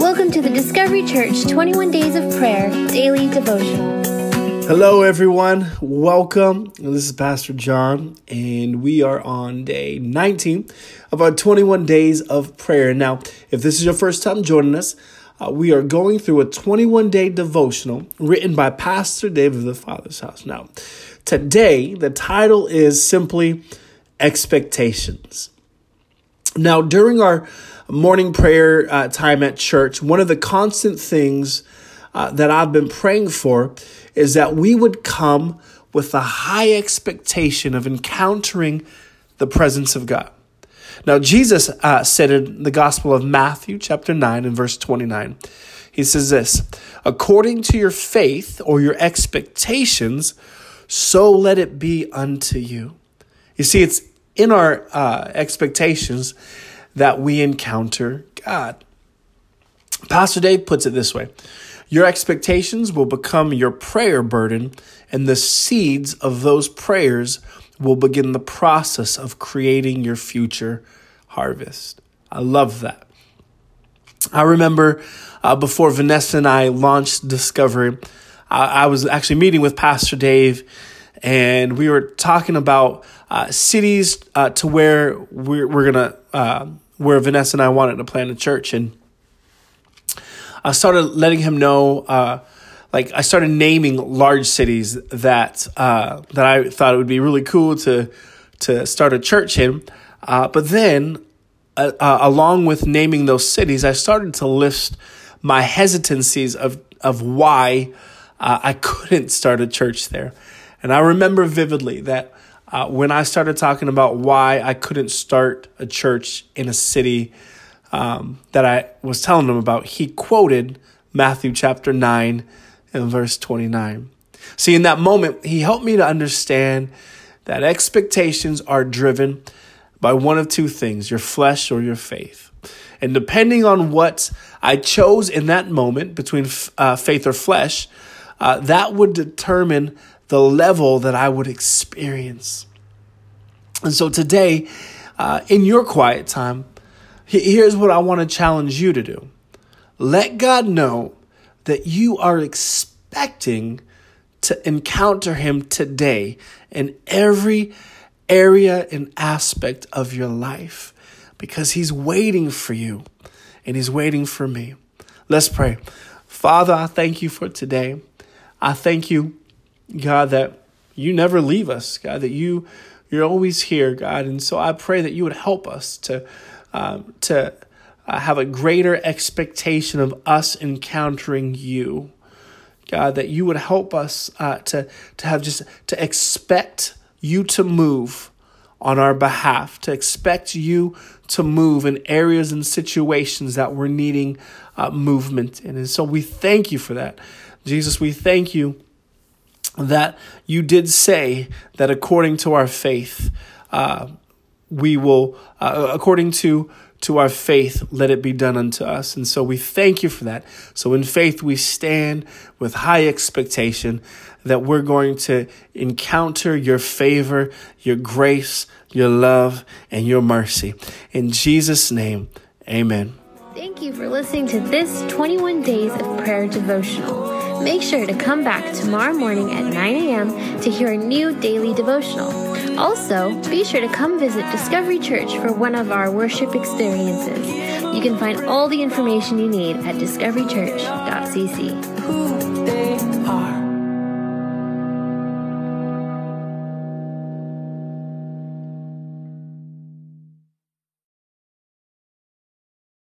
Welcome to the Discovery Church 21 Days of Prayer Daily Devotional. Hello, everyone. Welcome. This is Pastor John, and we are on day 19 of our 21 Days of Prayer. Now, if this is your first time joining us, uh, we are going through a 21 day devotional written by Pastor David of the Father's House. Now, today, the title is simply Expectations. Now, during our morning prayer uh, time at church, one of the constant things uh, that I've been praying for is that we would come with a high expectation of encountering the presence of God. Now, Jesus uh, said in the Gospel of Matthew, chapter 9, and verse 29, he says this According to your faith or your expectations, so let it be unto you. You see, it's in our uh, expectations that we encounter God. Pastor Dave puts it this way Your expectations will become your prayer burden, and the seeds of those prayers will begin the process of creating your future harvest. I love that. I remember uh, before Vanessa and I launched Discovery, I, I was actually meeting with Pastor Dave and we were talking about uh, cities uh, to where we're, we're gonna uh, where Vanessa and I wanted to plant a church, and I started letting him know. Uh, like I started naming large cities that uh, that I thought it would be really cool to to start a church in, uh, but then along with naming those cities, I started to list my hesitancies of of why I couldn't start a church there. And I remember vividly that uh, when I started talking about why I couldn't start a church in a city um, that I was telling him about, he quoted Matthew chapter 9 and verse 29. See, in that moment, he helped me to understand that expectations are driven by one of two things your flesh or your faith. And depending on what I chose in that moment between uh, faith or flesh, uh, that would determine the level that I would experience. And so today, uh, in your quiet time, here's what I want to challenge you to do let God know that you are expecting to encounter Him today in every area and aspect of your life because He's waiting for you and He's waiting for me. Let's pray. Father, I thank you for today. I thank you God, that you never leave us, God, that you you're always here, God, and so I pray that you would help us to um, to uh, have a greater expectation of us encountering you, God, that you would help us uh, to to have just to expect you to move on our behalf, to expect you to move in areas and situations that we're needing uh, movement in, and so we thank you for that, Jesus. We thank you that you did say that according to our faith, uh, we will, uh, according to to our faith, let it be done unto us. And so we thank you for that. So in faith, we stand with high expectation that we're going to encounter your favor, your grace, your love, and your mercy. In Jesus' name, amen. Thank you for listening to this 21 Days of Prayer devotional. Make sure to come back tomorrow morning at 9 a.m. to hear a new daily devotional. Also, be sure to come visit Discovery Church for one of our worship experiences. You can find all the information you need at discoverychurch.cc.